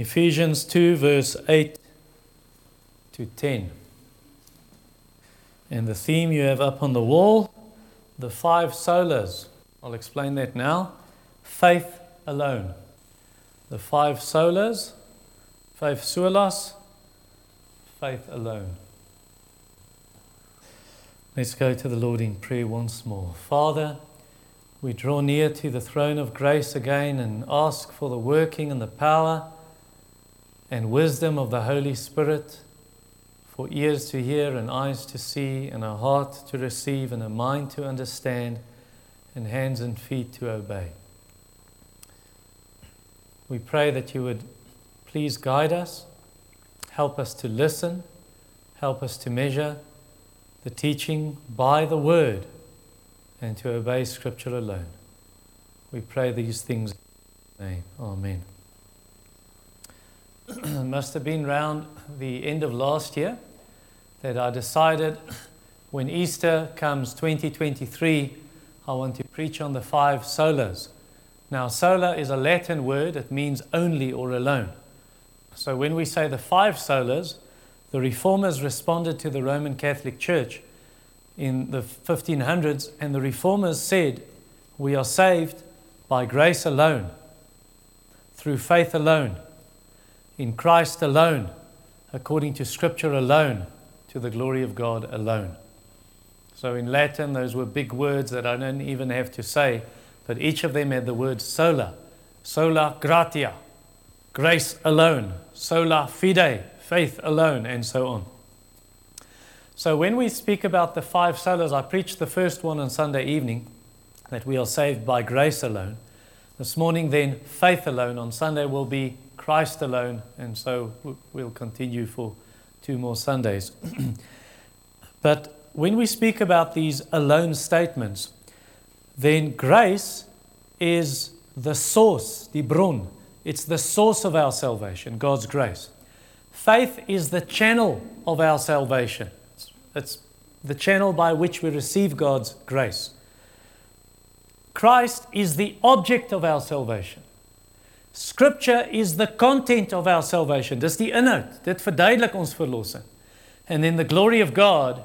Ephesians 2, verse 8 to 10. And the theme you have up on the wall, the five solas. I'll explain that now. Faith alone. The five solas, five solas, faith alone. Let's go to the Lord in prayer once more. Father, we draw near to the throne of grace again and ask for the working and the power and wisdom of the Holy Spirit for ears to hear and eyes to see and a heart to receive and a mind to understand and hands and feet to obey. We pray that you would please guide us, help us to listen, help us to measure the teaching by the word and to obey Scripture alone. We pray these things. In name. Amen. Must have been around the end of last year that I decided when Easter comes 2023, I want to preach on the five solas. Now, sola is a Latin word, it means only or alone. So when we say the five solas, the reformers responded to the Roman Catholic Church in the 1500s, and the reformers said, We are saved by grace alone, through faith alone, in Christ alone, according to Scripture alone, to the glory of God alone. So in Latin, those were big words that I don't even have to say, but each of them had the word sola, sola gratia, grace alone, sola fide, faith alone, and so on. So when we speak about the five solas, I preached the first one on Sunday evening, that we are saved by grace alone. This morning, then, faith alone. On Sunday will be Christ alone, and so we'll continue for two more Sundays. but when we speak about these alone statements, then grace is the source, the brun. It's the source of our salvation, God's grace. Faith is the channel of our salvation. It's the channel by which we receive God's grace. Christ is the object of our salvation. Scripture is the content of our salvation. Dis die inhoud. Dit verduidelik ons verlossing. And then the glory of God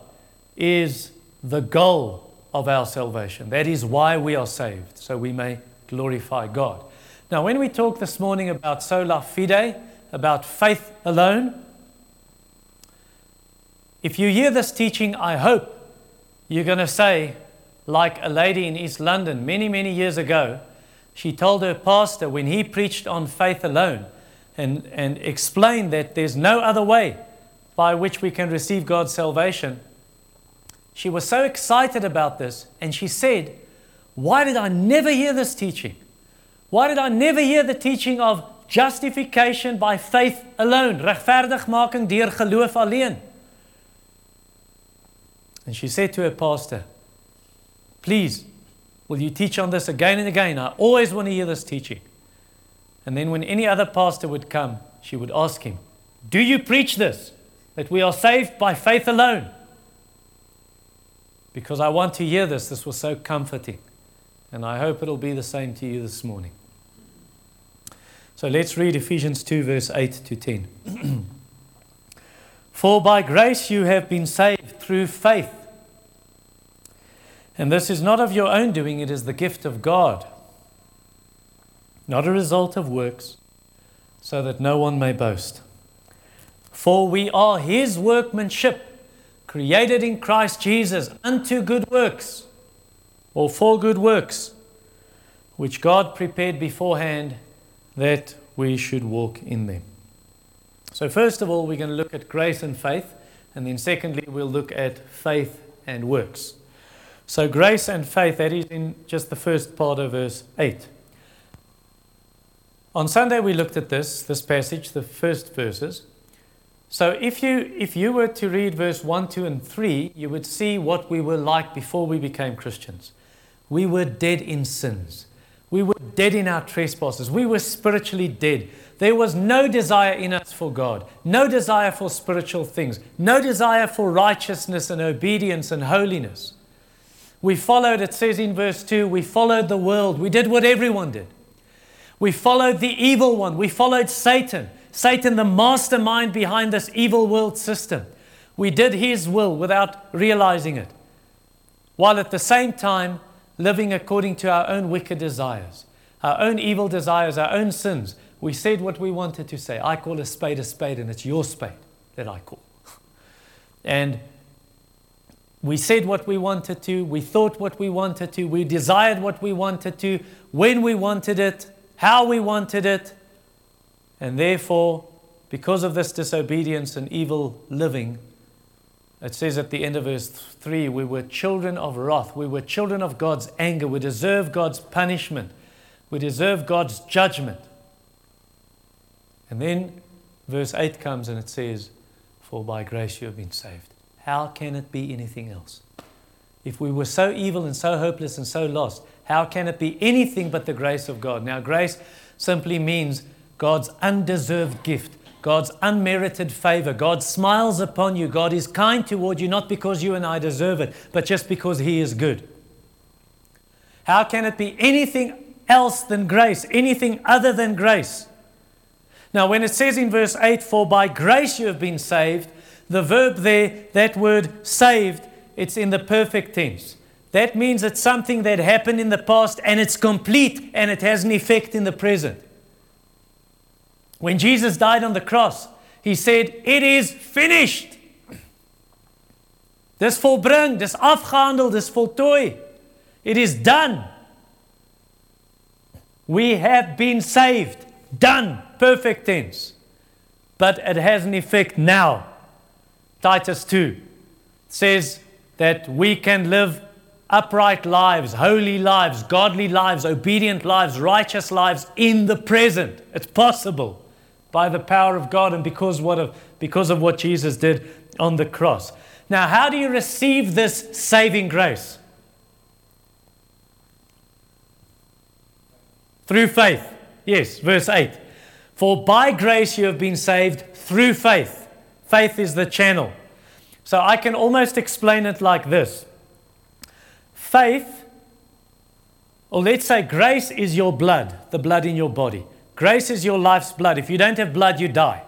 is the goal of our salvation. That is why we are saved, so we may glorify God. Now, when we talk this morning about sola fide, about faith alone, if you hear this teaching, I hope you're going to say, like a lady in East London many, many years ago, she told her pastor when he preached on faith alone and, and explained that there's no other way by which we can receive God's salvation. She was so excited about this, and she said, Why did I never hear this teaching? Why did I never hear the teaching of justification by faith alone? Geloof alleen. And she said to her pastor, Please, will you teach on this again and again? I always want to hear this teaching. And then when any other pastor would come, she would ask him, Do you preach this? That we are saved by faith alone? Because I want to hear this. This was so comforting. And I hope it'll be the same to you this morning. So let's read Ephesians 2, verse 8 to 10. For by grace you have been saved through faith. And this is not of your own doing, it is the gift of God, not a result of works, so that no one may boast. For we are his workmanship, created in Christ Jesus unto good works, or for good works, which God prepared beforehand that we should walk in them. So, first of all, we're going to look at grace and faith. And then, secondly, we'll look at faith and works. So, grace and faith, that is in just the first part of verse 8. On Sunday, we looked at this, this passage, the first verses. So, if you, if you were to read verse 1, 2, and 3, you would see what we were like before we became Christians. We were dead in sins. We were dead in our trespasses. We were spiritually dead. There was no desire in us for God, no desire for spiritual things, no desire for righteousness and obedience and holiness. We followed, it says in verse 2, we followed the world. We did what everyone did. We followed the evil one. We followed Satan. Satan, the mastermind behind this evil world system. We did his will without realizing it, while at the same time living according to our own wicked desires, our own evil desires, our own sins. We said what we wanted to say. I call a spade a spade, and it's your spade that I call. and we said what we wanted to, we thought what we wanted to, we desired what we wanted to, when we wanted it, how we wanted it, and therefore, because of this disobedience and evil living, it says at the end of verse 3 we were children of wrath. We were children of God's anger. We deserve God's punishment. We deserve God's judgment. And then verse 8 comes and it says, For by grace you have been saved. How can it be anything else? If we were so evil and so hopeless and so lost, how can it be anything but the grace of God? Now, grace simply means God's undeserved gift, God's unmerited favor. God smiles upon you. God is kind toward you, not because you and I deserve it, but just because He is good. How can it be anything else than grace, anything other than grace? Now, when it says in verse 8, For by grace you have been saved, the verb there, that word saved, it's in the perfect tense. That means it's something that happened in the past and it's complete and it has an effect in the present. When Jesus died on the cross, he said, It is finished. Dis volbring, dis afgehandel, dis voltooi. It is done. We have been saved. Done. Perfect tense. But it has an effect now. Titus 2 says that we can live upright lives, holy lives, godly lives, obedient lives, righteous lives in the present. It's possible by the power of God and because, what of, because of what Jesus did on the cross. Now, how do you receive this saving grace? Through faith. Yes, verse 8. For by grace you have been saved through faith. Faith is the channel. So I can almost explain it like this Faith, or let's say grace is your blood, the blood in your body. Grace is your life's blood. If you don't have blood, you die.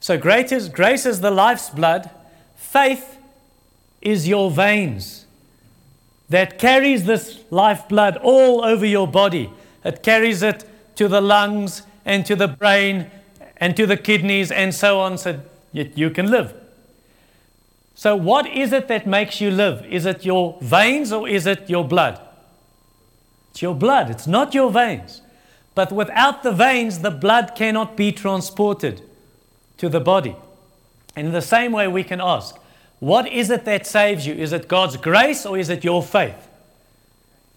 So grace is, grace is the life's blood. Faith is your veins that carries this life blood all over your body. It carries it to the lungs and to the brain and to the kidneys and so on so that you can live. So, what is it that makes you live? Is it your veins or is it your blood? It's your blood, it's not your veins. But without the veins, the blood cannot be transported to the body. And in the same way, we can ask, what is it that saves you? Is it God's grace or is it your faith?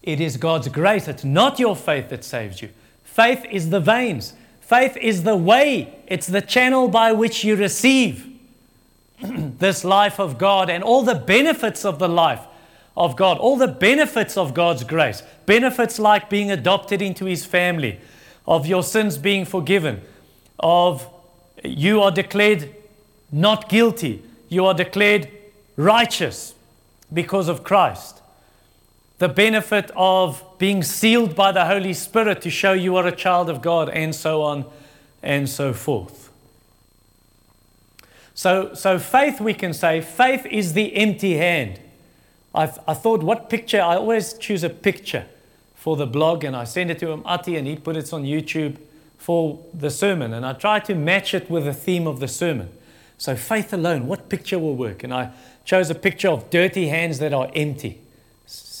It is God's grace. It's not your faith that saves you. Faith is the veins, faith is the way, it's the channel by which you receive this life of God and all the benefits of the life of God, all the benefits of God's grace, benefits like being adopted into His family, of your sins being forgiven, of you are declared not guilty, you are declared righteous because of Christ. The benefit of being sealed by the Holy Spirit to show you are a child of God, and so on and so forth. So, so faith, we can say, faith is the empty hand. I've, I thought, what picture? I always choose a picture for the blog and I send it to him, Ati, and he put it on YouTube for the sermon. And I try to match it with the theme of the sermon. So, faith alone, what picture will work? And I chose a picture of dirty hands that are empty,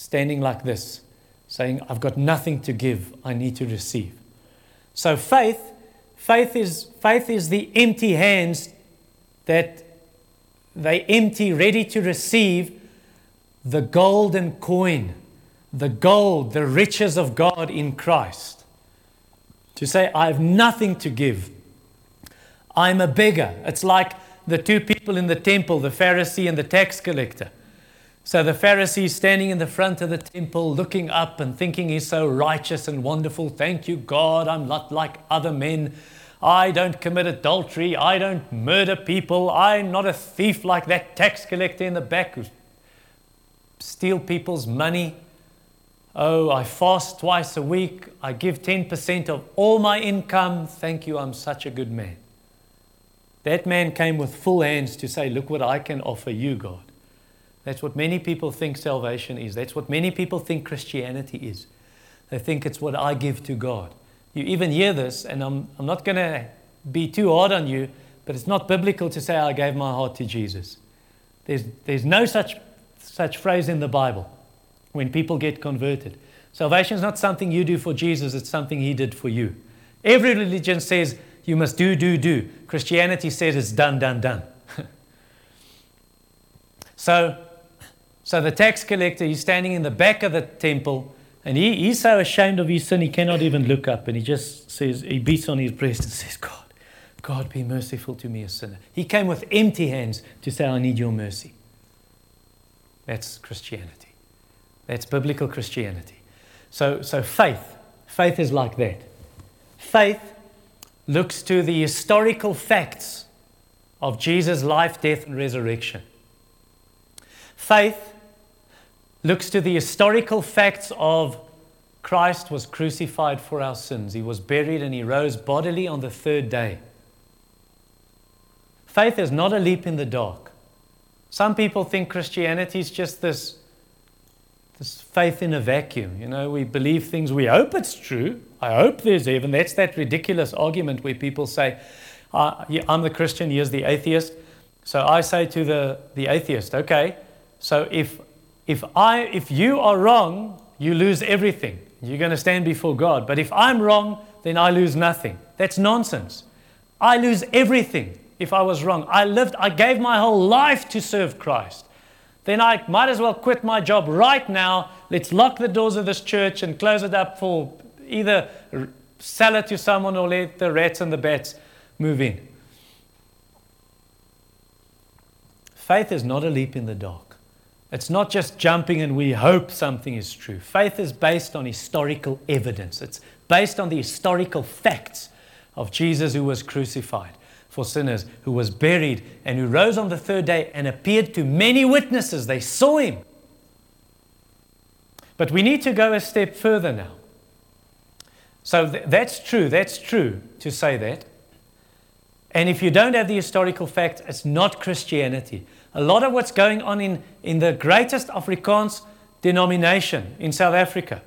standing like this, saying, I've got nothing to give, I need to receive. So, faith, faith is, faith is the empty hands that they empty, ready to receive the golden coin, the gold, the riches of God in Christ. To say, I have nothing to give. I'm a beggar. It's like the two people in the temple, the Pharisee and the tax collector. So the Pharisee standing in the front of the temple, looking up and thinking he's so righteous and wonderful. Thank you, God. I'm not like other men. I don't commit adultery. I don't murder people. I'm not a thief like that tax collector in the back who steal people's money. Oh, I fast twice a week. I give 10% of all my income. Thank you, I'm such a good man. That man came with full hands to say, Look what I can offer you, God. That's what many people think salvation is. That's what many people think Christianity is. They think it's what I give to God. You even hear this, and I'm, I'm not going to be too hard on you, but it's not biblical to say, I gave my heart to Jesus. There's, there's no such, such phrase in the Bible when people get converted. Salvation is not something you do for Jesus, it's something He did for you. Every religion says you must do, do, do. Christianity says it's done, done, done. so, so the tax collector, he's standing in the back of the temple, and he, he's so ashamed of his sin he cannot even look up, and he just says, he beats on his breast and says, God, God, be merciful to me, a sinner. He came with empty hands to say, I need your mercy. That's Christianity. That's biblical Christianity. So, so faith, faith is like that. Faith looks to the historical facts of Jesus' life, death, and resurrection. Faith looks to the historical facts of Christ was crucified for our sins. He was buried and he rose bodily on the third day. Faith is not a leap in the dark. Some people think Christianity is just this this faith in a vacuum. You know, we believe things, we hope it's true. I hope there's heaven. That's that ridiculous argument where people say, uh, I'm the Christian, here's the atheist. So I say to the, the atheist, okay, so if, if, I, if you are wrong, you lose everything. You're going to stand before God. But if I'm wrong, then I lose nothing. That's nonsense. I lose everything if I was wrong. I lived, I gave my whole life to serve Christ then I might as well quit my job right now. Let's lock the doors of this church and close it up for either sell it to someone or let the rats and the bats move in. Faith is not a leap in the dark. It's not just jumping and we hope something is true. Faith is based on historical evidence, it's based on the historical facts of Jesus who was crucified for sinners, who was buried and who rose on the third day and appeared to many witnesses. They saw him. But we need to go a step further now. So th- that's true, that's true to say that. And if you don't have the historical fact, it's not Christianity. A lot of what's going on in, in the greatest Afrikaans denomination in South Africa,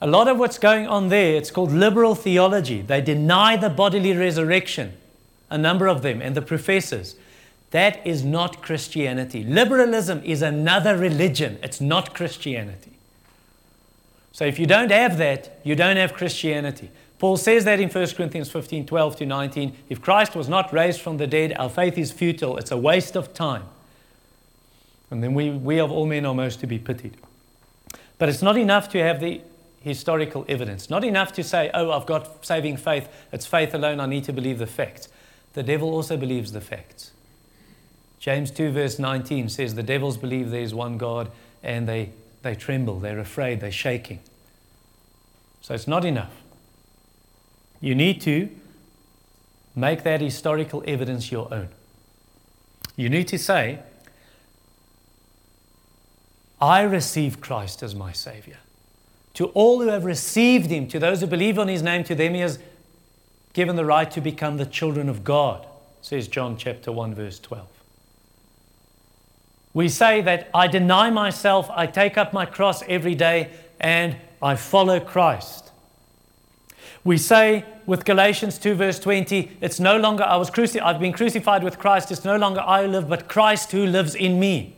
a lot of what's going on there, it's called liberal theology. They deny the bodily resurrection a number of them, and the professors. That is not Christianity. Liberalism is another religion, it's not Christianity. So if you don't have that, you don't have Christianity. Paul says that in 1 Corinthians 15 12 to 19. If Christ was not raised from the dead, our faith is futile, it's a waste of time. And then we, we of all men are most to be pitied. But it's not enough to have the historical evidence. Not enough to say, oh, I've got saving faith. It's faith alone. I need to believe the facts the devil also believes the facts. James 2, verse 19 says, The devils believe there is one God and they, they tremble, they're afraid, they're shaking. So it's not enough. You need to make that historical evidence your own. You need to say, I receive Christ as my Savior. To all who have received Him, to those who believe on His name, to them He has given the right to become the children of God, says John chapter 1, verse 12. We say that I deny myself, I take up my cross every day, and I follow Christ. We say with Galatians 2, verse 20, it's no longer I was cruci- I've been crucified with Christ, it's no longer I live, but Christ who lives in me.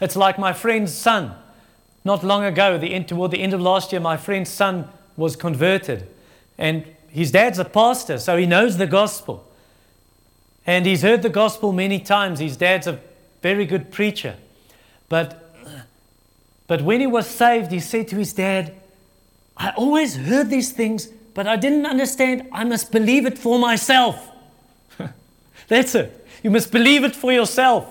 It's like my friend's son. Not long ago, the end, toward the end of last year, my friend's son was converted. And his dad's a pastor, so he knows the gospel. And he's heard the gospel many times. His dad's a very good preacher. But, but when he was saved, he said to his dad, I always heard these things, but I didn't understand. I must believe it for myself. That's it. You must believe it for yourself.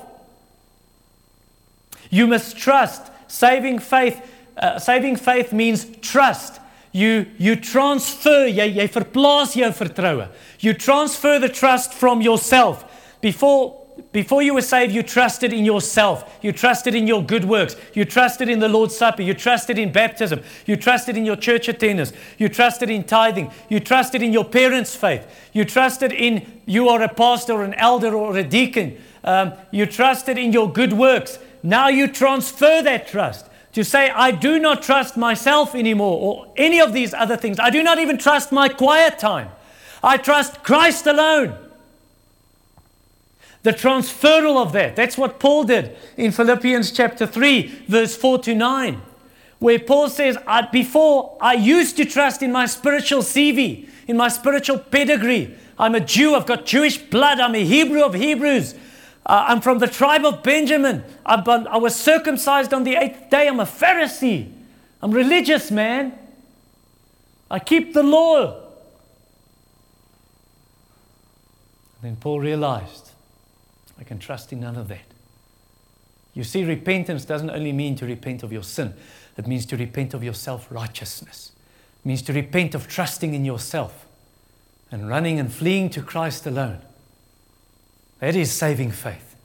You must trust. Saving faith, uh, saving faith means trust. You, you transfer, jy, jy verplaas jou vertroue. You transfer the trust from yourself. Before, before you were saved, you trusted in yourself. You trusted in your good works. You trusted in the Lord's Supper. You trusted in baptism. You trusted in your church attendance. You trusted in tithing. You trusted in your parents' faith. You trusted in you are a pastor or an elder or a deacon. Um, you trusted in your good works. Now you transfer that trust to say, I do not trust myself anymore or any of these other things. I do not even trust my quiet time. I trust Christ alone. The transferal of that. That's what Paul did in Philippians chapter 3, verse 4 to 9, where Paul says, I, Before I used to trust in my spiritual CV, in my spiritual pedigree. I'm a Jew, I've got Jewish blood, I'm a Hebrew of Hebrews. Uh, I'm from the tribe of Benjamin. Been, i was circumcised on the eighth day. I'm a Pharisee. I'm religious, man. I keep the law. And Then Paul realized I can trust in none of that. You see, repentance doesn't only mean to repent of your sin, it means to repent of your self righteousness. It means to repent of trusting in yourself and running and fleeing to Christ alone. That is saving faith.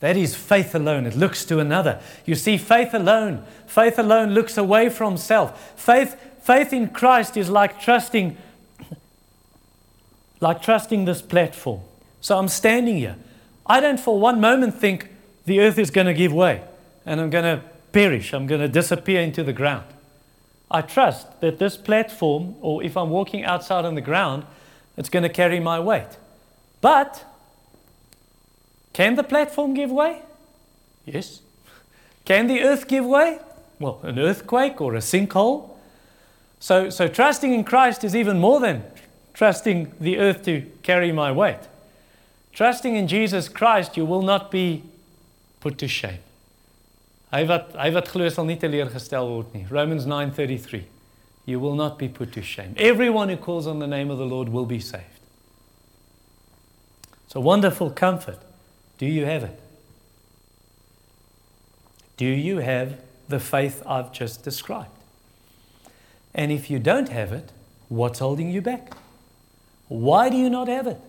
That is faith alone. It looks to another. You see, faith alone, faith alone looks away from self. Faith, faith in Christ is like trusting, like trusting this platform. So I'm standing here. I don't for one moment think the earth is going to give way and I'm going to perish. I'm going to disappear into the ground. I trust that this platform, or if I'm walking outside on the ground, it's going to carry my weight. But can the platform give way? Yes. Can the earth give way? Well, an earthquake or a sinkhole. So, so trusting in Christ is even more than trusting the earth to carry my weight. Trusting in Jesus Christ, you will not be put to shame. Hy wat hy wat glo sal nie teleurgestel word nie. Romans 9:33. You will not be put to shame. Everyone who calls on the name of the Lord will be saved. It's a wonderful comfort. Do you have it? Do you have the faith I've just described? And if you don't have it, what's holding you back? Why do you not have it?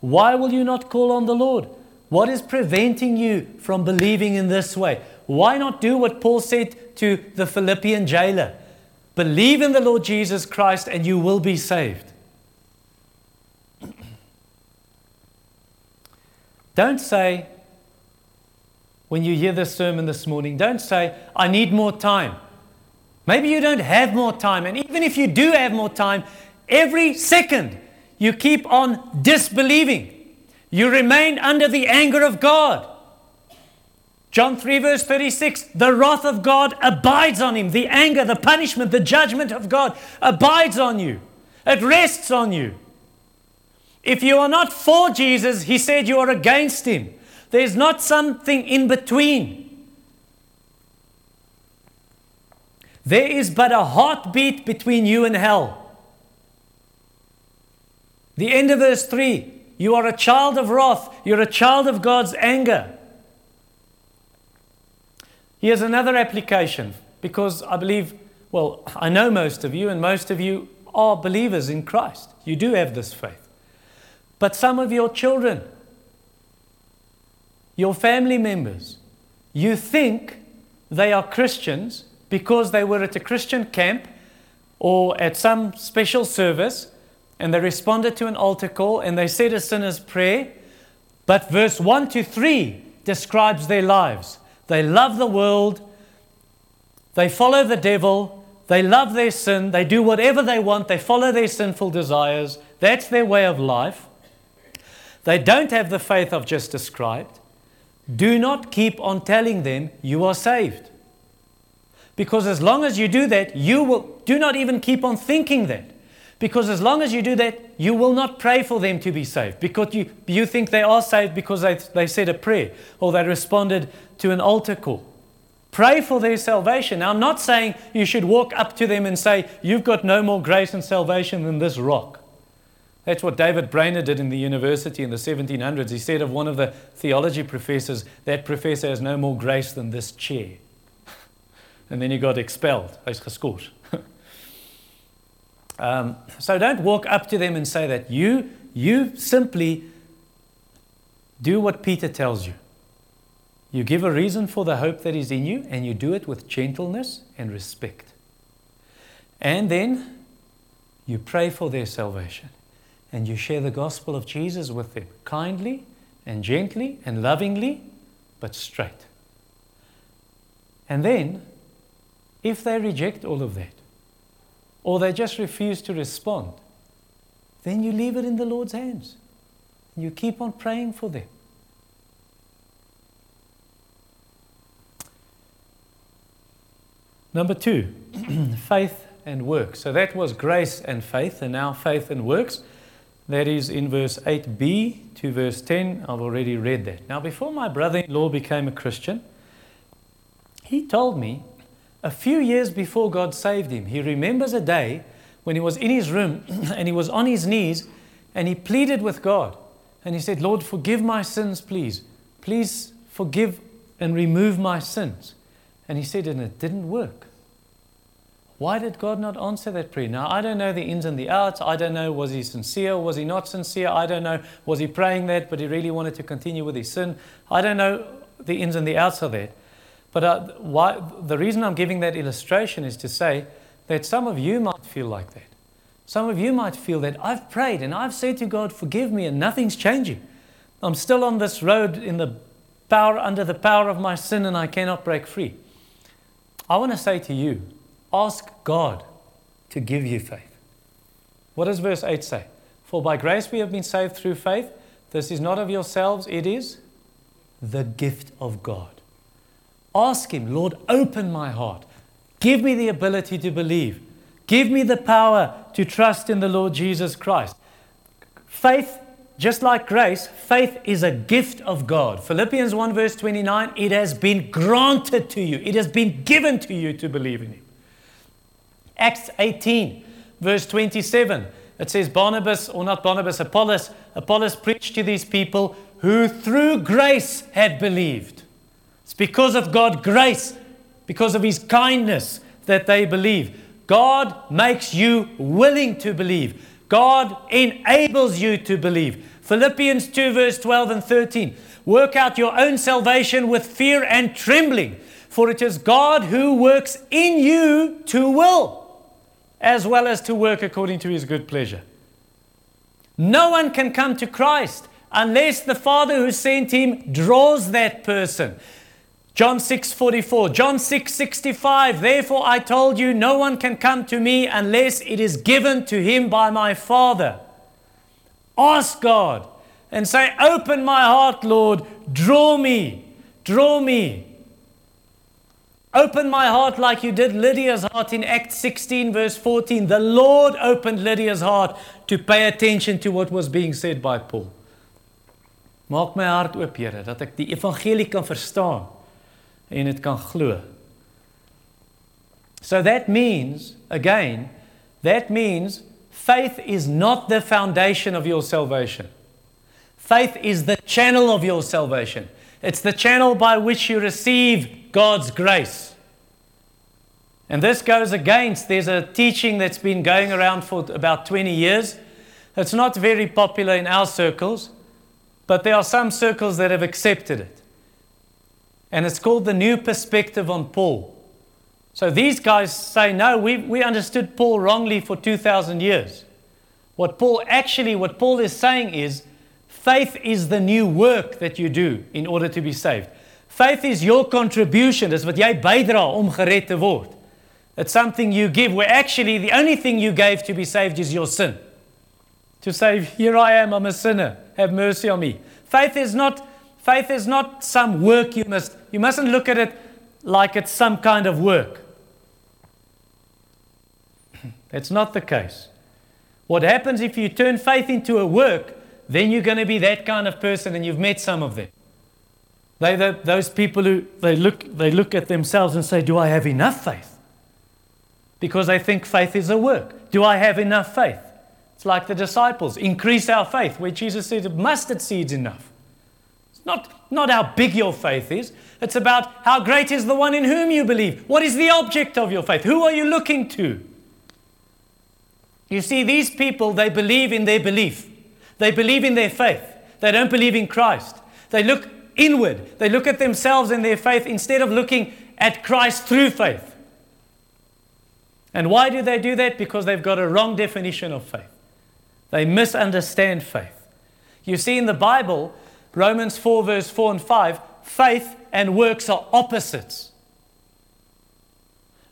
Why will you not call on the Lord? What is preventing you from believing in this way? Why not do what Paul said to the Philippian jailer? Believe in the Lord Jesus Christ and you will be saved. Don't say, when you hear this sermon this morning, don't say, I need more time. Maybe you don't have more time. And even if you do have more time, every second you keep on disbelieving. You remain under the anger of God. John 3, verse 36 the wrath of God abides on him. The anger, the punishment, the judgment of God abides on you, it rests on you. If you are not for Jesus, he said you are against him. There's not something in between. There is but a heartbeat between you and hell. The end of verse 3 you are a child of wrath, you're a child of God's anger. Here's another application because I believe, well, I know most of you, and most of you are believers in Christ. You do have this faith. But some of your children, your family members, you think they are Christians because they were at a Christian camp or at some special service and they responded to an altar call and they said a sinner's prayer. But verse 1 to 3 describes their lives. They love the world, they follow the devil, they love their sin, they do whatever they want, they follow their sinful desires. That's their way of life they don't have the faith I've just described, do not keep on telling them you are saved. Because as long as you do that, you will do not even keep on thinking that. Because as long as you do that, you will not pray for them to be saved. Because you, you think they are saved because they, they said a prayer or they responded to an altar call. Pray for their salvation. Now, I'm not saying you should walk up to them and say, You've got no more grace and salvation than this rock. That's what David Brainerd did in the university in the 1700s. He said of one of the theology professors, that professor has no more grace than this chair. and then he got expelled. Um, so don't walk up to them and say that. You, you simply do what Peter tells you. You give a reason for the hope that is in you, and you do it with gentleness and respect. And then you pray for their salvation, and you share the gospel of Jesus with them kindly and gently and lovingly, but straight. And then, if they reject all of that, or they just refuse to respond, then you leave it in the Lord's hands. You keep on praying for them. Number two, faith and works. So that was grace and faith, and now faith and works. That is in verse 8b to verse 10. I've already read that. Now, before my brother in law became a Christian, he told me a few years before God saved him, he remembers a day when he was in his room and he was on his knees and he pleaded with God. And he said, Lord, forgive my sins, please. Please forgive and remove my sins. And he said, and it didn't work. Why did God not answer that prayer? Now, I don't know the ins and the outs. I don't know, was he sincere? Was he not sincere? I don't know, was he praying that, but he really wanted to continue with his sin? I don't know the ins and the outs of that. But uh, why, the reason I'm giving that illustration is to say that some of you might feel like that. Some of you might feel that I've prayed and I've said to God, forgive me, and nothing's changing. I'm still on this road in the power, under the power of my sin, and I cannot break free. I want to say to you, ask God to give you faith. What does verse 8 say? For by grace we have been saved through faith. This is not of yourselves, it is the gift of God. Ask Him, Lord, open my heart. Give me the ability to believe. Give me the power to trust in the Lord Jesus Christ. Faith, just like grace, faith is a gift of God. Philippians 1, verse 29 it has been granted to you, it has been given to you to believe in Him. Acts 18, verse 27, it says, Barnabas, or not Barnabas, Apollos, Apollos preached to these people who through grace had believed. Because of God's grace, because of His kindness that they believe. God makes you willing to believe. God enables you to believe. Philippians 2, verse 12 and 13. Work out your own salvation with fear and trembling, for it is God who works in you to will, as well as to work according to his good pleasure. No one can come to Christ unless the Father who sent him draws that person. John 6:44, John 6:65, therefore I told you no one can come to me unless it is given to him by my Father. Ask God and say, "Open my heart, Lord, draw me, draw me." Open my heart like you did Lydia's heart in Acts 16, verse 14. The Lord opened Lydia's heart to pay attention to what was being said by Paul. Maak my hart oop, Here, dat ek die evangelie kan verstaan en dit kan glo. So that means again that means faith is not the foundation of your salvation. Faith is the channel of your salvation. It's the channel by which you receive God's grace. And this goes against, there's a teaching that's been going around for about 20 years. It's not very popular in our circles, but there are some circles that have accepted it. And it's called the New Perspective on Paul. So these guys say, no, we, we understood Paul wrongly for 2,000 years. What Paul actually, what Paul is saying is, faith is the new work that you do in order to be saved. Faith is your contribution. Dis wat jy bydra om gered te word. It's something you give where actually the only thing you gave to be saved is your sin. To say, here I am, I'm a sinner. Have mercy on me. Faith is not Faith is not some work you must, you mustn't look at it like it's some kind of work. That's not the case. What happens if you turn faith into a work, then you're going to be that kind of person, and you've met some of them. They, the, those people who they look, they look at themselves and say, Do I have enough faith? Because they think faith is a work. Do I have enough faith? It's like the disciples increase our faith, where Jesus said, Mustard seeds enough. It's not, not how big your faith is. It's about how great is the one in whom you believe. What is the object of your faith? Who are you looking to? You see, these people, they believe in their belief. They believe in their faith. They don't believe in Christ. They look inward. They look at themselves and their faith instead of looking at Christ through faith. And why do they do that? Because they've got a wrong definition of faith. They misunderstand faith. You see, in the Bible, Romans 4, verse 4 and 5, faith and works are opposites.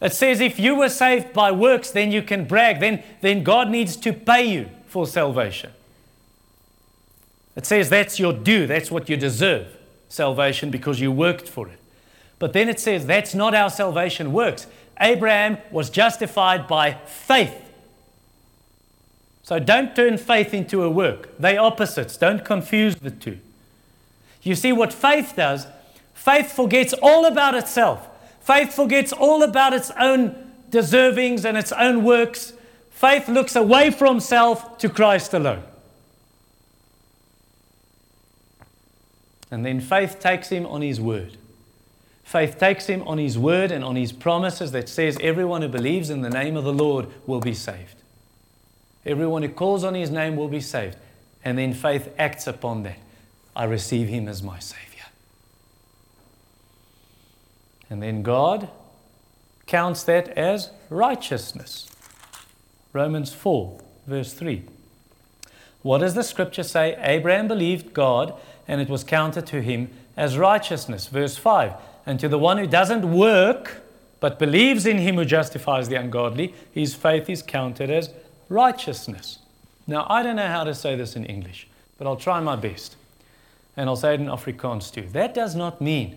It says if you were saved by works, then you can brag. Then, then God needs to pay you for salvation. It says that's your due, that's what you deserve salvation because you worked for it. But then it says that's not how salvation works. Abraham was justified by faith. So don't turn faith into a work. They're opposites. Don't confuse the two. You see what faith does? Faith forgets all about itself. Faith forgets all about its own deservings and its own works. Faith looks away from self to Christ alone. And then faith takes him on his word. Faith takes him on his word and on his promises that says everyone who believes in the name of the Lord will be saved. Everyone who calls on his name will be saved. And then faith acts upon that. I receive him as my Savior. And then God counts that as righteousness. Romans 4, verse 3. What does the scripture say? Abraham believed God, and it was counted to him as righteousness. Verse 5. And to the one who doesn't work, but believes in him who justifies the ungodly, his faith is counted as righteousness. Now, I don't know how to say this in English, but I'll try my best. And I'll say it in Afrikaans too. That does not mean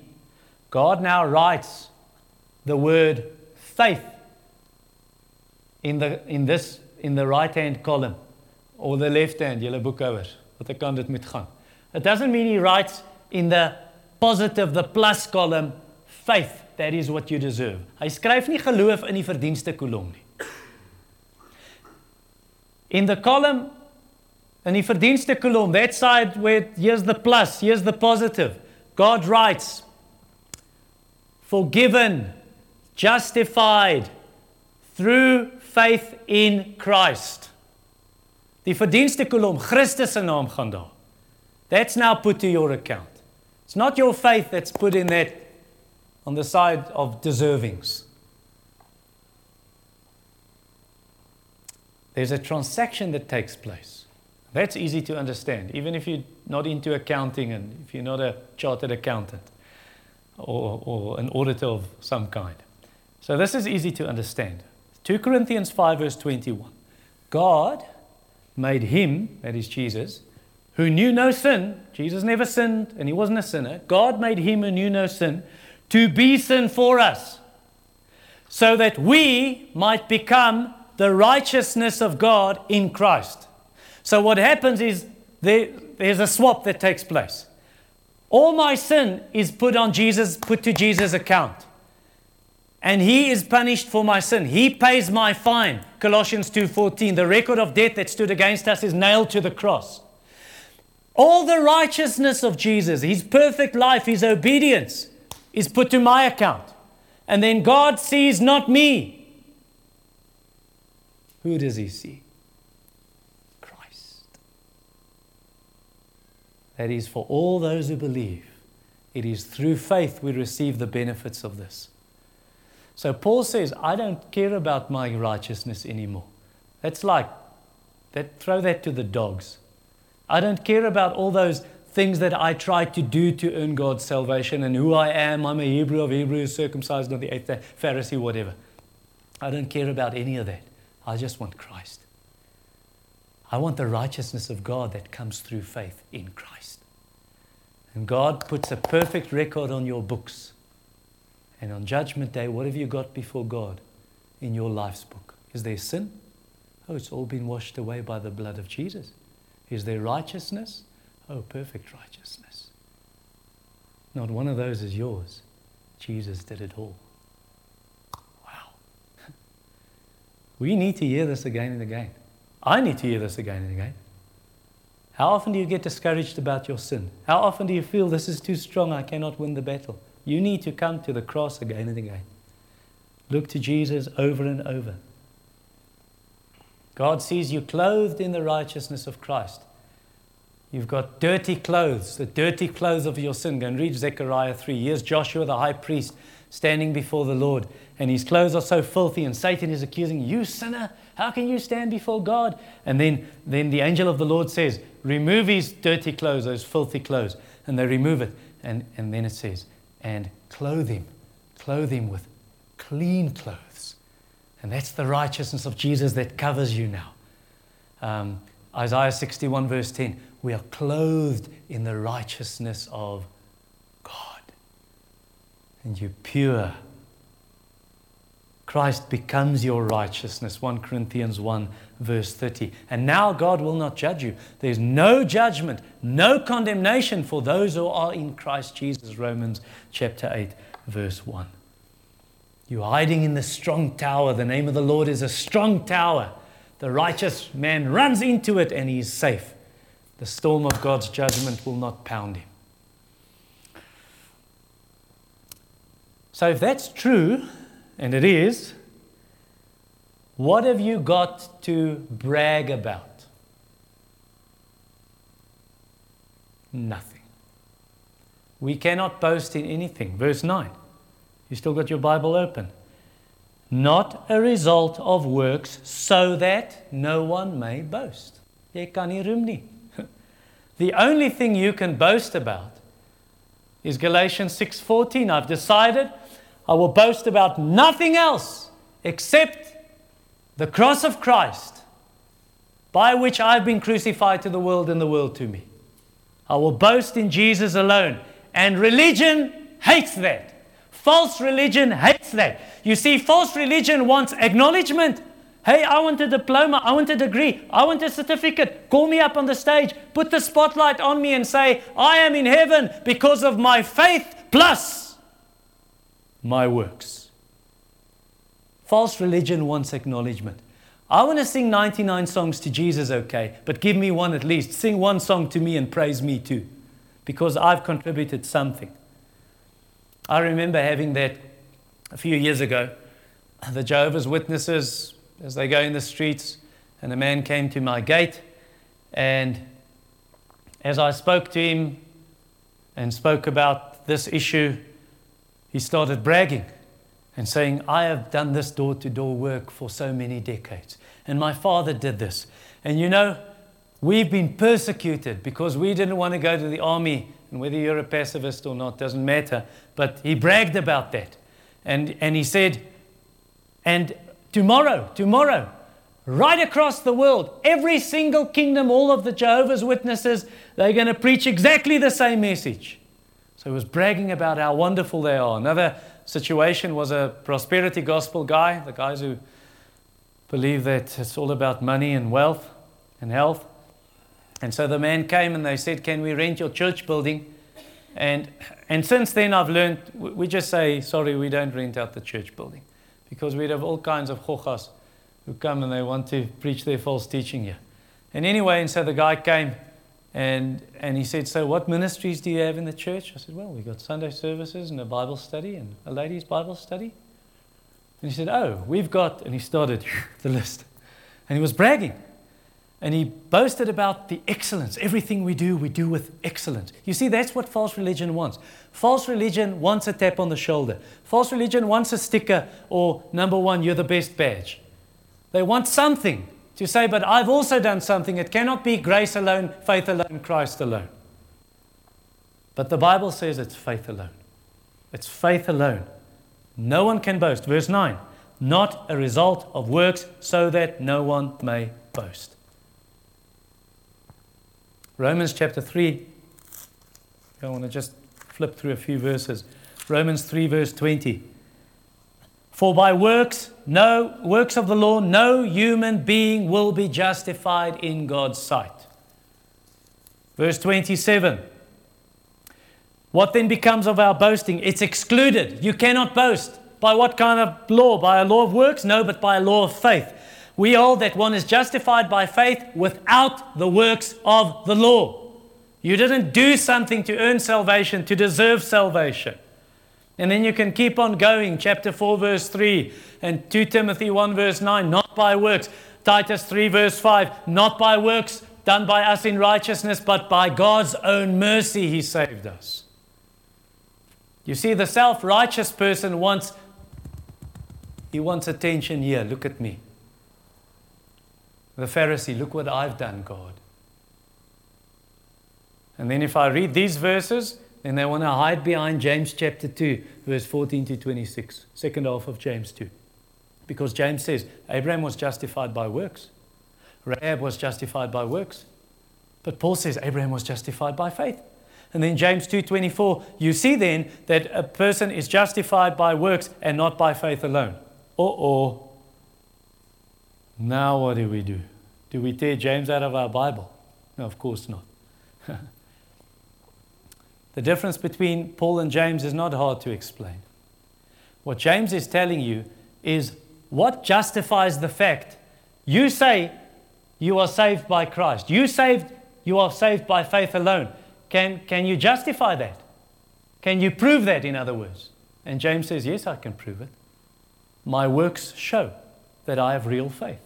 God now writes the word faith in, the, in, this, in the right hand column or the left hand, julle boekhouers, wat ek kan dit met gaan. It doesn't mean he writes in the positive, the plus column, faith, that is what you deserve. Hy skryf nie geloof in die verdienste kolom nie. In the column in die verdienste kolom, that side where here's the plus, here's the positive. God writes forgiven, justified through faith in Christ. Die verdienste kolom, Christus se naam gaan daar. That's now put to your account. It's not your faith that's put in that on the side of deservings. There's a transaction that takes place. That's easy to understand, even if you're not into accounting and if you're not a chartered accountant or, or an auditor of some kind. So this is easy to understand. 2 Corinthians 5, verse 21. God made him, that is Jesus, who knew no sin. Jesus never sinned and he wasn't a sinner. God made him who knew no sin to be sin for us, so that we might become the righteousness of God in Christ. So what happens is there, there's a swap that takes place. All my sin is put on Jesus, put to Jesus' account. And he is punished for my sin. He pays my fine. Colossians 2:14. The record of debt that stood against us is nailed to the cross. All the righteousness of Jesus, his perfect life, his obedience is put to my account. And then God sees not me. Who does he see? That is for all those who believe. It is through faith we receive the benefits of this. So Paul says, I don't care about my righteousness anymore. That's like, that, throw that to the dogs. I don't care about all those things that I try to do to earn God's salvation and who I am. I'm a Hebrew of Hebrews, circumcised on the eighth day, Pharisee, whatever. I don't care about any of that. I just want Christ. I want the righteousness of God that comes through faith in Christ. And God puts a perfect record on your books. And on Judgment Day, what have you got before God in your life's book? Is there sin? Oh, it's all been washed away by the blood of Jesus. Is there righteousness? Oh, perfect righteousness. Not one of those is yours. Jesus did it all. Wow. we need to hear this again and again. I need to hear this again and again. How often do you get discouraged about your sin? How often do you feel this is too strong, I cannot win the battle? You need to come to the cross again and again. Look to Jesus over and over. God sees you clothed in the righteousness of Christ. You've got dirty clothes, the dirty clothes of your sin. Go and read Zechariah 3. Here's Joshua, the high priest, standing before the Lord, and his clothes are so filthy, and Satan is accusing you, sinner. How can you stand before God? And then, then the angel of the Lord says, Remove his dirty clothes, those filthy clothes. And they remove it. And, and then it says, And clothe him, clothe him with clean clothes. And that's the righteousness of Jesus that covers you now. Um, Isaiah 61, verse 10 we are clothed in the righteousness of. And you're pure. Christ becomes your righteousness. 1 Corinthians 1, verse 30. And now God will not judge you. There's no judgment, no condemnation for those who are in Christ Jesus. Romans chapter 8, verse 1. You're hiding in the strong tower. The name of the Lord is a strong tower. The righteous man runs into it and he is safe. The storm of God's judgment will not pound him. So, if that's true, and it is, what have you got to brag about? Nothing. We cannot boast in anything. Verse 9. You still got your Bible open. Not a result of works, so that no one may boast. The only thing you can boast about is Galatians 6:14. I've decided I will boast about nothing else except the cross of Christ, by which I've been crucified to the world and the world to me. I will boast in Jesus alone. And religion hates that. False religion hates that. You see, false religion wants acknowledgement. Hey, I want a diploma. I want a degree. I want a certificate. Call me up on the stage. Put the spotlight on me and say, I am in heaven because of my faith plus my works. False religion wants acknowledgement. I want to sing 99 songs to Jesus, okay, but give me one at least. Sing one song to me and praise me too, because I've contributed something. I remember having that a few years ago. The Jehovah's Witnesses as they go in the streets, and a man came to my gate. And as I spoke to him and spoke about this issue, he started bragging and saying, I have done this door to door work for so many decades. And my father did this. And you know, we've been persecuted because we didn't want to go to the army. And whether you're a pacifist or not doesn't matter. But he bragged about that. And, and he said, and Tomorrow, tomorrow, right across the world, every single kingdom, all of the Jehovah's Witnesses, they're going to preach exactly the same message. So he was bragging about how wonderful they are. Another situation was a prosperity gospel guy, the guys who believe that it's all about money and wealth and health. And so the man came and they said, Can we rent your church building? And, and since then, I've learned, we just say, Sorry, we don't rent out the church building because we'd have all kinds of chochas who come and they want to preach their false teaching here. And anyway, and so the guy came and, and he said, So, what ministries do you have in the church? I said, Well, we've got Sunday services and a Bible study and a ladies' Bible study. And he said, Oh, we've got, and he started the list. And he was bragging. And he boasted about the excellence. Everything we do, we do with excellence. You see, that's what false religion wants. False religion wants a tap on the shoulder. False religion wants a sticker or number one, you're the best badge. They want something to say, but I've also done something. It cannot be grace alone, faith alone, Christ alone. But the Bible says it's faith alone. It's faith alone. No one can boast. Verse 9, not a result of works, so that no one may boast. Romans chapter 3. I want to just flip through a few verses. Romans 3, verse 20. For by works, no works of the law, no human being will be justified in God's sight. Verse 27. What then becomes of our boasting? It's excluded. You cannot boast. By what kind of law? By a law of works? No, but by a law of faith. We hold that one is justified by faith without the works of the law. You didn't do something to earn salvation, to deserve salvation. And then you can keep on going. Chapter 4, verse 3, and 2 Timothy 1, verse 9, not by works. Titus 3, verse 5, not by works, done by us in righteousness, but by God's own mercy he saved us. You see, the self righteous person wants, he wants attention here. Look at me. The Pharisee, look what I've done, God. And then if I read these verses, then they want to hide behind James chapter 2, verse 14 to 26, second half of James 2. Because James says Abraham was justified by works, Rahab was justified by works. But Paul says Abraham was justified by faith. And then James 2:24, you see then that a person is justified by works and not by faith alone. Uh-oh. Now what do we do? Do we tear James out of our Bible? No, of course not. the difference between Paul and James is not hard to explain. What James is telling you is what justifies the fact you say you are saved by Christ. You saved you are saved by faith alone. Can, can you justify that? Can you prove that, in other words? And James says, Yes, I can prove it. My works show that I have real faith.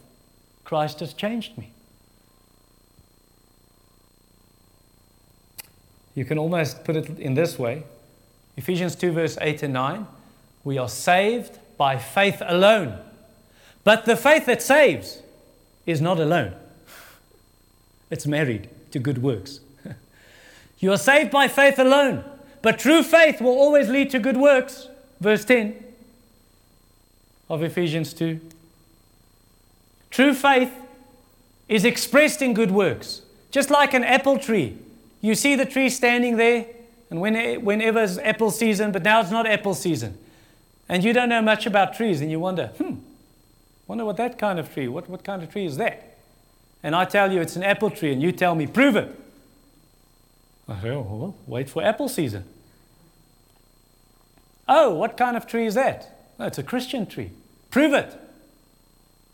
Christ has changed me. You can almost put it in this way Ephesians 2, verse 8 and 9. We are saved by faith alone. But the faith that saves is not alone, it's married to good works. you are saved by faith alone, but true faith will always lead to good works. Verse 10 of Ephesians 2. True faith is expressed in good works. Just like an apple tree. You see the tree standing there, and when, whenever it's apple season, but now it's not apple season. And you don't know much about trees, and you wonder, hmm, wonder what that kind of tree, what, what kind of tree is that? And I tell you it's an apple tree, and you tell me, prove it. I say, oh, well, wait for apple season. Oh, what kind of tree is that? Oh, it's a Christian tree. Prove it.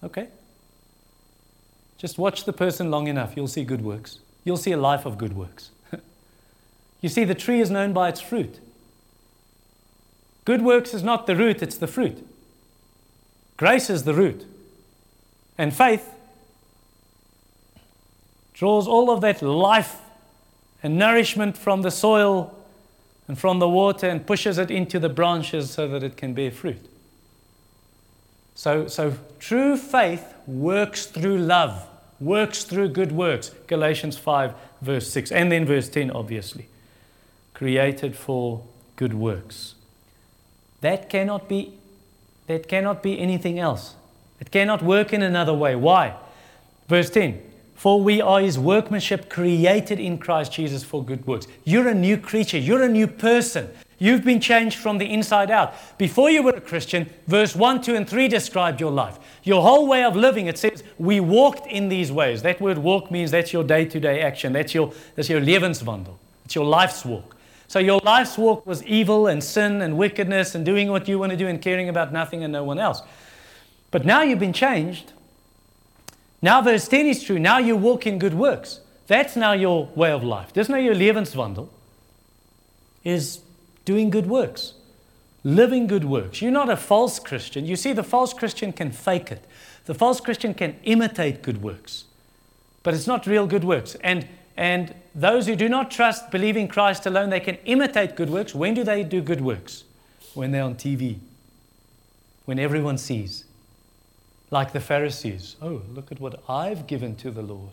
Okay. Just watch the person long enough, you'll see good works. You'll see a life of good works. You see, the tree is known by its fruit. Good works is not the root, it's the fruit. Grace is the root. And faith draws all of that life and nourishment from the soil and from the water and pushes it into the branches so that it can bear fruit. So, so true faith works through love works through good works. Galatians 5, verse 6. And then verse 10, obviously. Created for good works. That cannot be, that cannot be anything else. It cannot work in another way. Why? Verse 10. For we are his workmanship created in Christ Jesus for good works. You're a new creature. You're a new person. You've been changed from the inside out. Before you were a Christian, verse 1, 2, and 3 described your life. Your whole way of living, it says, we walked in these ways. That word walk means that's your day to day action. That's your, that's your levenswandel. It's your life's walk. So your life's walk was evil and sin and wickedness and doing what you want to do and caring about nothing and no one else. But now you've been changed. Now verse 10 is true. Now you walk in good works. That's now your way of life. There's no your levenswandel. Is doing good works, living good works. You're not a false Christian. You see, the false Christian can fake it, the false Christian can imitate good works, but it's not real good works. And and those who do not trust, believe in Christ alone, they can imitate good works. When do they do good works? When they're on TV, when everyone sees. Like the Pharisees. Oh, look at what I've given to the Lord.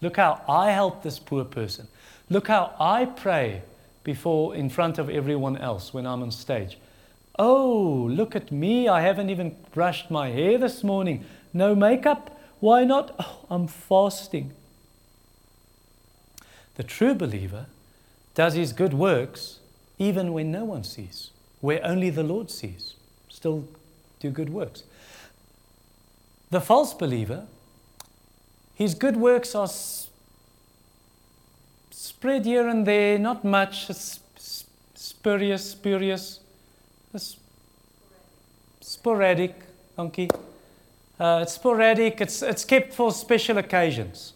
Look how I help this poor person. Look how I pray before in front of everyone else when I'm on stage. Oh, look at me. I haven't even brushed my hair this morning. No makeup. Why not? Oh, I'm fasting. The true believer does his good works even when no one sees, where only the Lord sees. Still do good works. The false believer, his good works are spread here and there, not much, spurious, spurious, sporadic, donkey. Uh, it's sporadic, it's, it's kept for special occasions.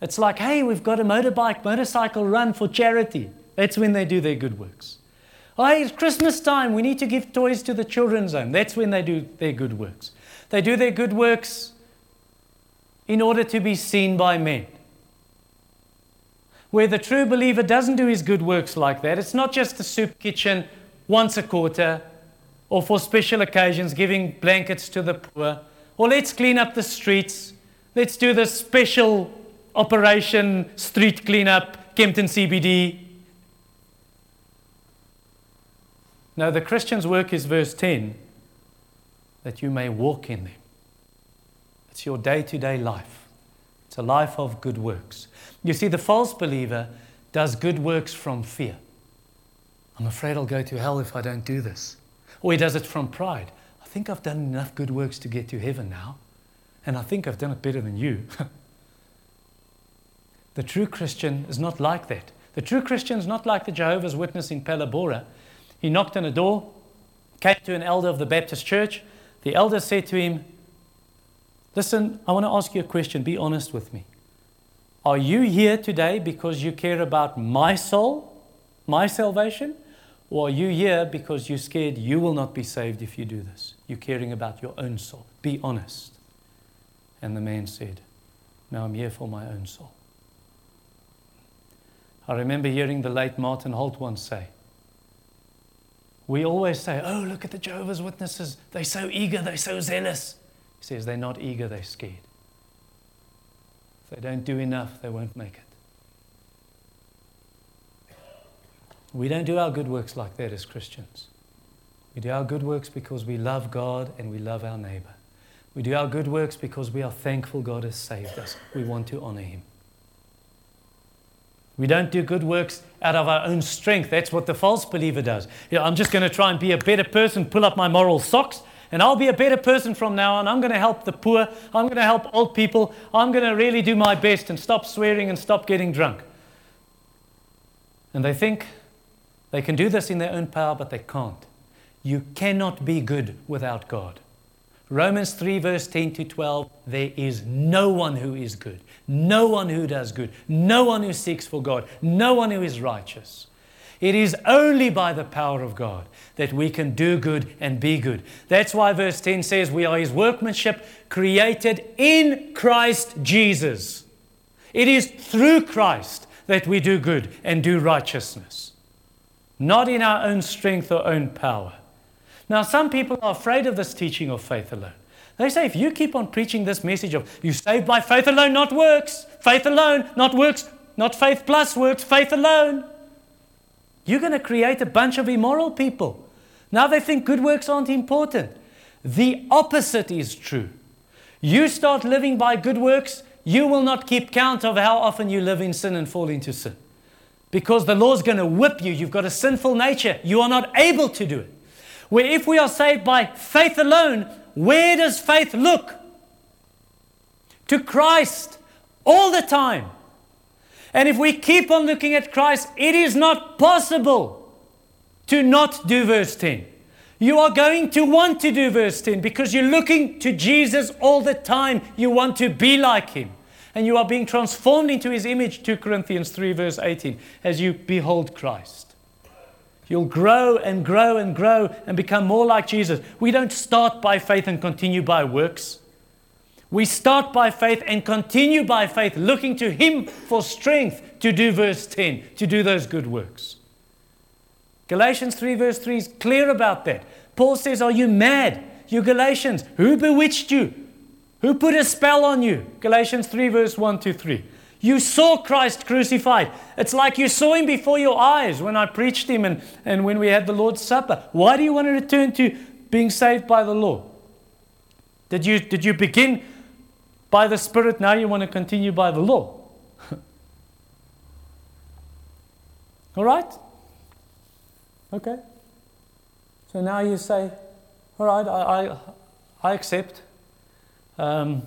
It's like, hey, we've got a motorbike, motorcycle run for charity. That's when they do their good works. Oh, hey, it's Christmas time, we need to give toys to the children's home. That's when they do their good works. They do their good works in order to be seen by men. where the true believer doesn't do his good works like that. It's not just the soup kitchen once a quarter or for special occasions giving blankets to the poor or let's clean up the streets. Let's do the special operation street cleanup, Kempton CBD. No, the Christian's work is verse 10 that you may walk in them. It's your day to day life, it's a life of good works. You see, the false believer does good works from fear. I'm afraid I'll go to hell if I don't do this. Or he does it from pride. I think I've done enough good works to get to heaven now, and I think I've done it better than you. the true Christian is not like that. The true Christian is not like the Jehovah's Witness in Palabora. He knocked on a door, came to an elder of the Baptist church. The elder said to him, Listen, I want to ask you a question. Be honest with me. Are you here today because you care about my soul, my salvation? Or are you here because you're scared you will not be saved if you do this? You're caring about your own soul. Be honest. And the man said, No, I'm here for my own soul. I remember hearing the late Martin Holt once say, We always say, Oh, look at the Jehovah's Witnesses. They're so eager, they're so zealous. He says they're not eager, they're scared. If they don't do enough, they won't make it. We don't do our good works like that as Christians. We do our good works because we love God and we love our neighbor. We do our good works because we are thankful God has saved us. We want to honor Him. We don't do good works out of our own strength. That's what the false believer does. You know, I'm just going to try and be a better person, pull up my moral socks, and I'll be a better person from now on. I'm going to help the poor. I'm going to help old people. I'm going to really do my best and stop swearing and stop getting drunk. And they think they can do this in their own power, but they can't. You cannot be good without God. Romans 3, verse 10 to 12 there is no one who is good, no one who does good, no one who seeks for God, no one who is righteous. It is only by the power of God that we can do good and be good. That's why verse 10 says we are His workmanship created in Christ Jesus. It is through Christ that we do good and do righteousness, not in our own strength or own power. Now, some people are afraid of this teaching of faith alone. They say if you keep on preaching this message of you saved by faith alone, not works, faith alone, not works, not faith plus works, faith alone, you're going to create a bunch of immoral people. Now they think good works aren't important. The opposite is true. You start living by good works, you will not keep count of how often you live in sin and fall into sin. Because the law's going to whip you. You've got a sinful nature. You are not able to do it. Where if we are saved by faith alone, where does faith look? To Christ all the time. And if we keep on looking at Christ, it is not possible to not do verse 10. You are going to want to do verse 10 because you're looking to Jesus all the time. You want to be like him. And you are being transformed into his image, 2 Corinthians 3, verse 18, as you behold Christ. You'll grow and grow and grow and become more like Jesus. We don't start by faith and continue by works. We start by faith and continue by faith, looking to Him for strength to do verse 10, to do those good works. Galatians 3, verse 3 is clear about that. Paul says, Are you mad? You Galatians, who bewitched you? Who put a spell on you? Galatians 3, verse 1 to 3. You saw Christ crucified. It's like you saw him before your eyes when I preached him and, and when we had the Lord's Supper. Why do you want to return to being saved by the law? Did you, did you begin by the Spirit, now you want to continue by the law? All right? Okay. So now you say, all right, I, I, I accept. Um,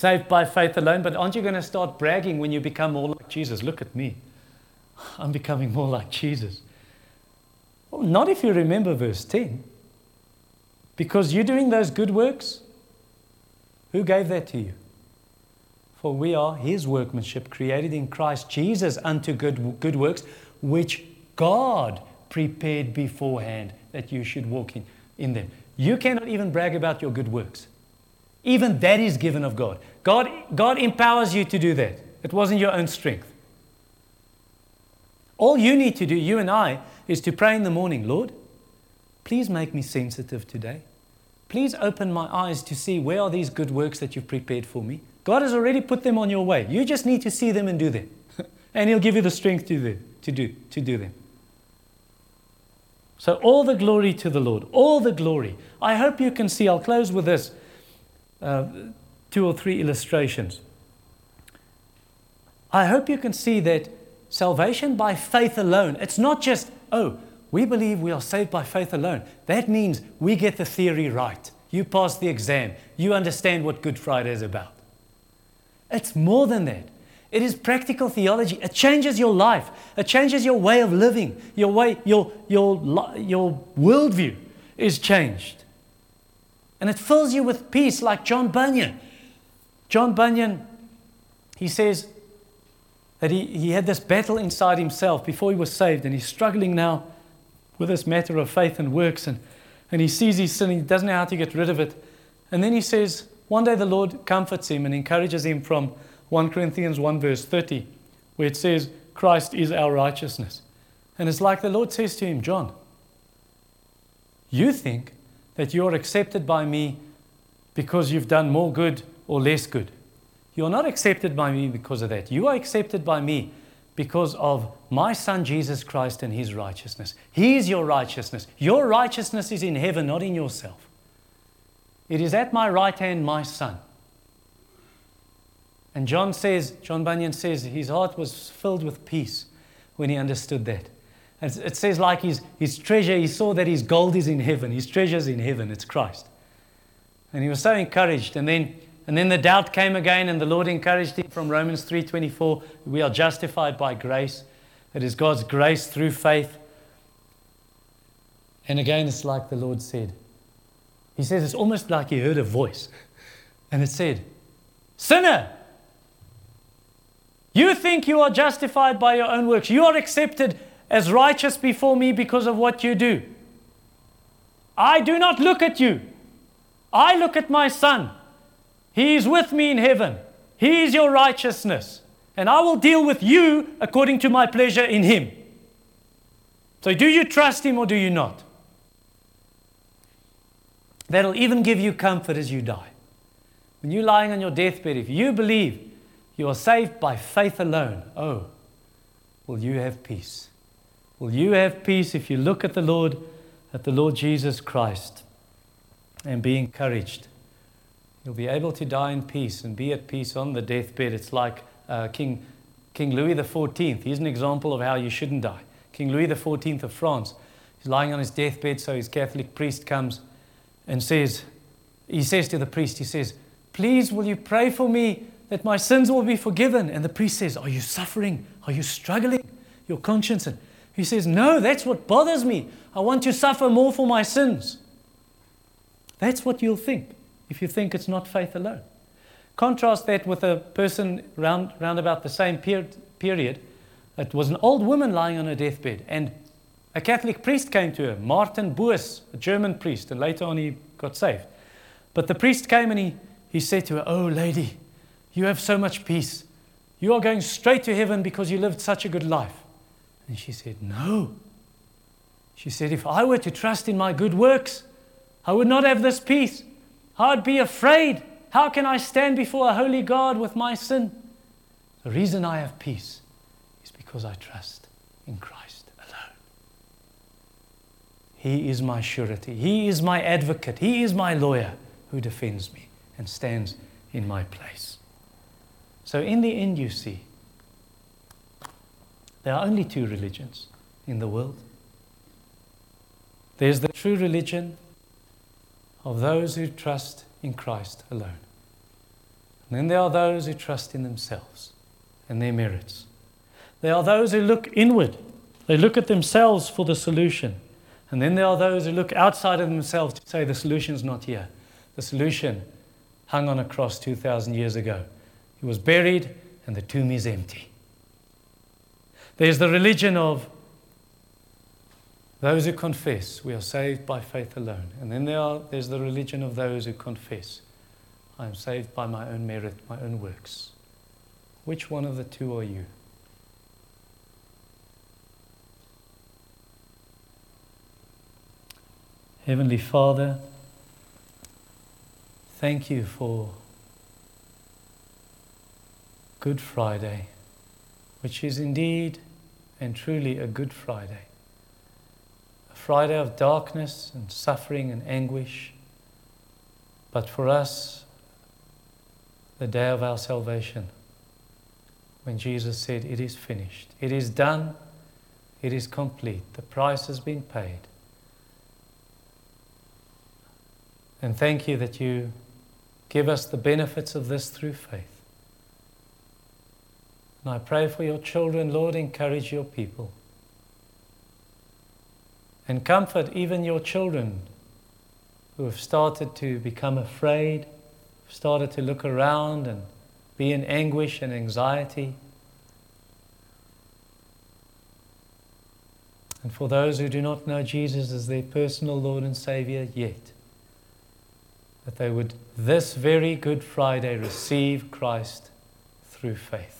saved by faith alone, but aren't you going to start bragging when you become more like Jesus? Look at me. I'm becoming more like Jesus. Well, not if you remember verse 10. Because you're doing those good works. Who gave that to you? For we are his workmanship, created in Christ Jesus unto good, good works, which God prepared beforehand that you should walk in, in them. You cannot even brag about your good works. Even that is given of God. God. God empowers you to do that. It wasn't your own strength. All you need to do, you and I, is to pray in the morning Lord, please make me sensitive today. Please open my eyes to see where are these good works that you've prepared for me. God has already put them on your way. You just need to see them and do them. and He'll give you the strength to do, to do, to do them. So, all the glory to the Lord. All the glory. I hope you can see. I'll close with this uh, two or three illustrations. I hope you can see that salvation by faith alone, it's not just, oh, we believe we are saved by faith alone. That means we get the theory right. You pass the exam. You understand what Good Friday is about. It's more than that. It is practical theology. It changes your life. It changes your way of living. Your way, your, your, your worldview is changed. And it fills you with peace, like John Bunyan. John Bunyan, he says, that he, he had this battle inside himself before he was saved, and he's struggling now with this matter of faith and works, and, and he sees his sin, and he doesn't know how to get rid of it. And then he says, one day the Lord comforts him and encourages him from 1 Corinthians 1, verse 30, where it says, Christ is our righteousness. And it's like the Lord says to him, John, you think that you're accepted by me because you've done more good or less good. You are not accepted by me because of that. You are accepted by me because of my Son Jesus Christ and His righteousness. He is your righteousness. Your righteousness is in heaven, not in yourself. It is at my right hand, my Son. And John says, John Bunyan says, his heart was filled with peace when he understood that. And it says, like his, his treasure, he saw that his gold is in heaven, his treasure is in heaven, it's Christ. And he was so encouraged. And then and then the doubt came again, and the Lord encouraged him from Romans 3:24. We are justified by grace. It is God's grace through faith. And again, it's like the Lord said. He says it's almost like he heard a voice. And it said, Sinner, you think you are justified by your own works. You are accepted as righteous before me because of what you do. I do not look at you. I look at my son. He is with me in heaven. He is your righteousness. And I will deal with you according to my pleasure in Him. So, do you trust Him or do you not? That'll even give you comfort as you die. When you're lying on your deathbed, if you believe you are saved by faith alone, oh, will you have peace? Will you have peace if you look at the Lord, at the Lord Jesus Christ, and be encouraged? You'll be able to die in peace and be at peace on the deathbed. It's like uh, King, King Louis XIV. He's an example of how you shouldn't die. King Louis XIV of France. He's lying on his deathbed, so his Catholic priest comes and says, he says to the priest, he says, Please, will you pray for me that my sins will be forgiven? And the priest says, Are you suffering? Are you struggling? Your conscience? And he says, No, that's what bothers me. I want to suffer more for my sins. That's what you'll think if you think it's not faith alone. Contrast that with a person round, round about the same per- period. It was an old woman lying on her deathbed, and a Catholic priest came to her, Martin Boos, a German priest, and later on he got saved. But the priest came and he, he said to her, Oh, lady, you have so much peace. You are going straight to heaven because you lived such a good life. And she said, No. She said, If I were to trust in my good works, I would not have this peace. I'd be afraid. How can I stand before a holy God with my sin? The reason I have peace is because I trust in Christ alone. He is my surety. He is my advocate. He is my lawyer who defends me and stands in my place. So, in the end, you see, there are only two religions in the world there's the true religion of those who trust in Christ alone. And then there are those who trust in themselves and their merits. There are those who look inward, they look at themselves for the solution. And then there are those who look outside of themselves to say the solution is not here. The solution hung on a cross 2,000 years ago. He was buried and the tomb is empty. There's the religion of those who confess we are saved by faith alone. And then there are, there's the religion of those who confess I am saved by my own merit, my own works. Which one of the two are you? Heavenly Father, thank you for Good Friday, which is indeed and truly a Good Friday. A Friday of darkness and suffering and anguish, but for us, the day of our salvation, when Jesus said, It is finished, it is done, it is complete, the price has been paid. And thank you that you give us the benefits of this through faith. And I pray for your children, Lord, encourage your people. And comfort even your children who have started to become afraid, started to look around and be in anguish and anxiety. And for those who do not know Jesus as their personal Lord and Savior yet, that they would this very Good Friday receive Christ through faith.